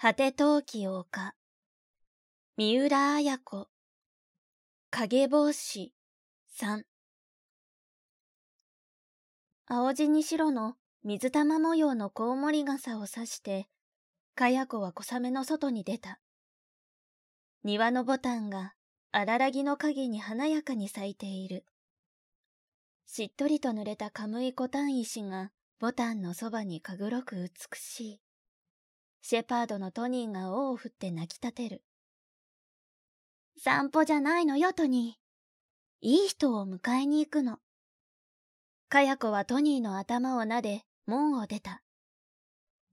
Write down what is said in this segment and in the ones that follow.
果て陶器丘三浦綾子影帽子3青地に白の水玉模様のコウモリ傘をさして、かや子は小雨の外に出た。庭のボタンが荒らぎの影に華やかに咲いている。しっとりと濡れたカムイコタン石がボタンのそばにかぐろく美しい。シェパードのトニーが尾を振って泣き立てる。散歩じゃないのよ、トニー。いい人を迎えに行くの。かや子はトニーの頭を撫で、門を出た。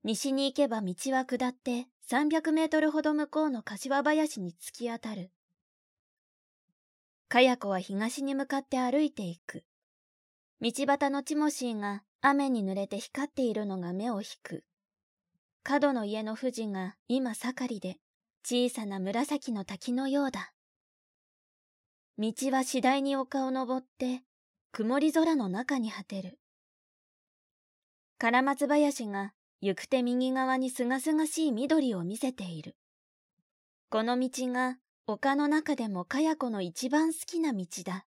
西に行けば道は下って300メートルほど向こうの柏林に突き当たる。かや子は東に向かって歩いていく。道端のチモシーが雨に濡れて光っているのが目を引く。角の家の富士が今盛りで小さな紫の滝のようだ。道は次第に丘を登って曇り空の中に果てる。唐松林が行く手右側にすがすがしい緑を見せている。この道が丘の中でもかや子の一番好きな道だ。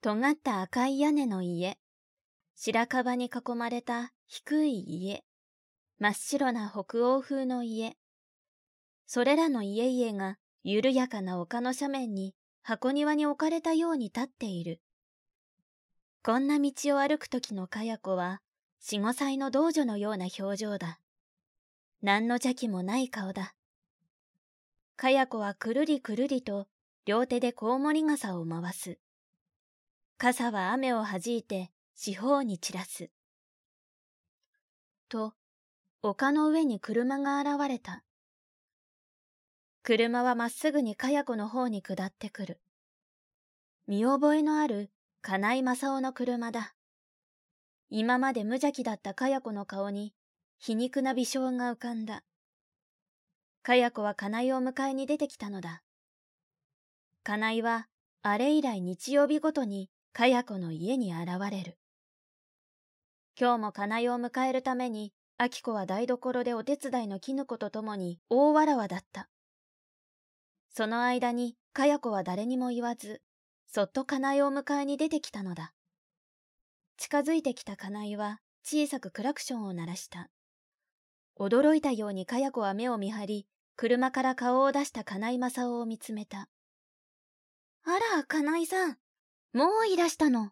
尖った赤い屋根の家、白樺に囲まれた低い家、真っ白な北欧風の家。それらの家々が緩やかな丘の斜面に箱庭に置かれたように立っている。こんな道を歩く時のかや子は、四五歳の道女のような表情だ。何の邪気もない顔だ。かや子はくるりくるりと両手でコウモリ傘を回す。傘は雨を弾いて四方に散らす。と、丘の上に車が現れた。車はまっすぐにかや子の方に下ってくる。見覚えのある金井正夫の車だ。今まで無邪気だったかや子の顔に皮肉な微笑が浮かんだ。かや子は金井を迎えに出てきたのだ。金井はあれ以来日曜日ごとにかや子の家に現れる。今日も金井を迎えるために秋子は台所でお手伝いの絹子と共に大わらわだった。その間に、かや子は誰にも言わず、そっと金井を迎えに出てきたのだ。近づいてきた金井は小さくクラクションを鳴らした。驚いたようにかや子は目を見張り、車から顔を出した金井正夫を見つめた。あら、金井さん。もういらしたの？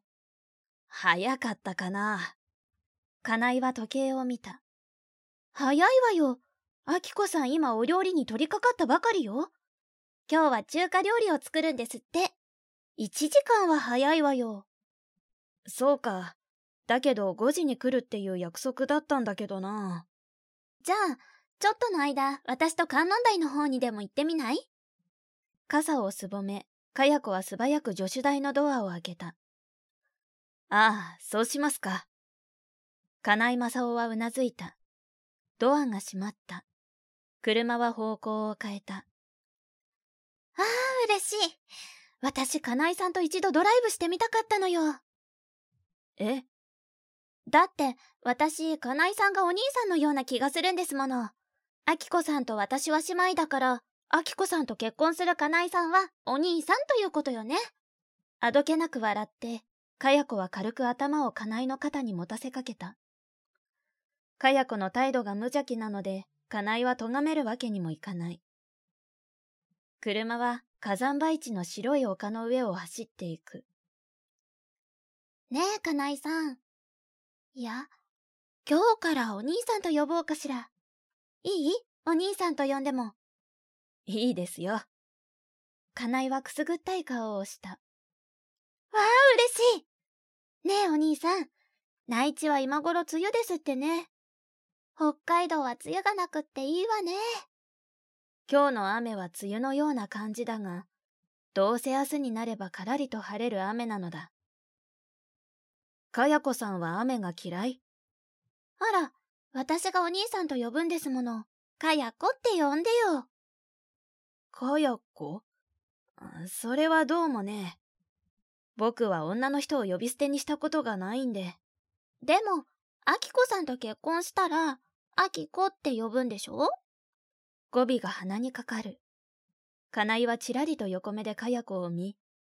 早かったかな。金井は時計を見た。早いわよ。あきこさん今お料理に取り掛かったばかりよ。今日は中華料理を作るんですって。一時間は早いわよ。そうか。だけど5時に来るっていう約束だったんだけどな。じゃあ、ちょっとの間、私と観音台の方にでも行ってみない？傘をすぼめ、かや子は素早く助手台のドアを開けた。ああ、そうしますか。金井正夫はうなずいた。ドアが閉まった。車は方向を変えた。ああ、嬉しい。私、金井さんと一度ドライブしてみたかったのよ。え？だって、私、金井さんがお兄さんのような気がするんですもの。あきこさんと私は姉妹だから、あきこさんと結婚する金井さんはお兄さんということよね。あどけなく笑って、かや子は軽く頭を金井の肩に持たせかけた。かや子の態度が無邪気なので、金井は咎めるわけにもいかない。車は火山灰地の白い丘の上を走っていく。ねえ、金井さん。いや、今日からお兄さんと呼ぼうかしら。いい？お兄さんと呼んでも。いいですよ。金井はくすぐったい顔をした。わあ、嬉しい。ねえ、お兄さん。内地は今頃梅雨ですってね。北海道は梅雨がなくっていいわね。今日の雨は梅雨のような感じだが、どうせ明日になればからりと晴れる雨なのだ。かやこさんは雨が嫌い？あら、私がお兄さんと呼ぶんですもの。かやこって呼んでよ。かやこそれはどうもね。僕は女の人を呼び捨てにしたことがないんで。でも、あきこさんと結婚したら、あきこって呼ぶんでしょ？語尾が鼻にかかる。金井はちらりと横目でかや子を見、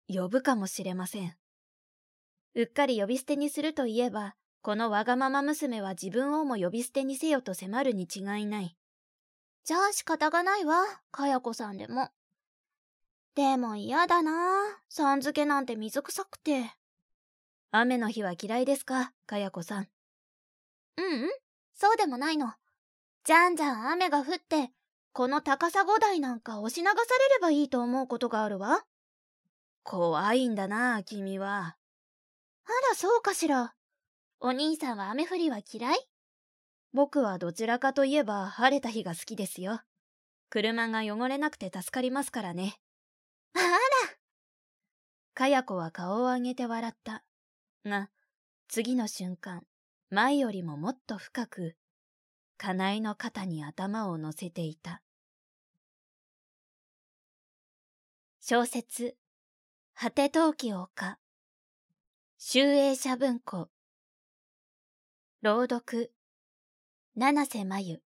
呼ぶかもしれません。うっかり呼び捨てにするといえば、このわがまま娘は自分をも呼び捨てにせよと迫るに違いない。じゃあ仕方がないわ、かや子さんでも。でも嫌だなさん付けなんて水臭くて。雨の日は嫌いですか、かや子さん？ううん、そうでもないの。じゃんじゃん雨が降って、この高さ5台なんか押し流されればいいと思うことがあるわ。怖いんだな、君は。あら、そうかしら。お兄さんは雨降りは嫌い？僕はどちらかといえば晴れた日が好きですよ。車が汚れなくて助かりますからね。あらかや子は顔を上げて笑った。が、次の瞬間、前よりももっと深く、金井の肩に頭を乗せていた。小説、果て陶器丘、集英社文庫、朗読、七瀬真由。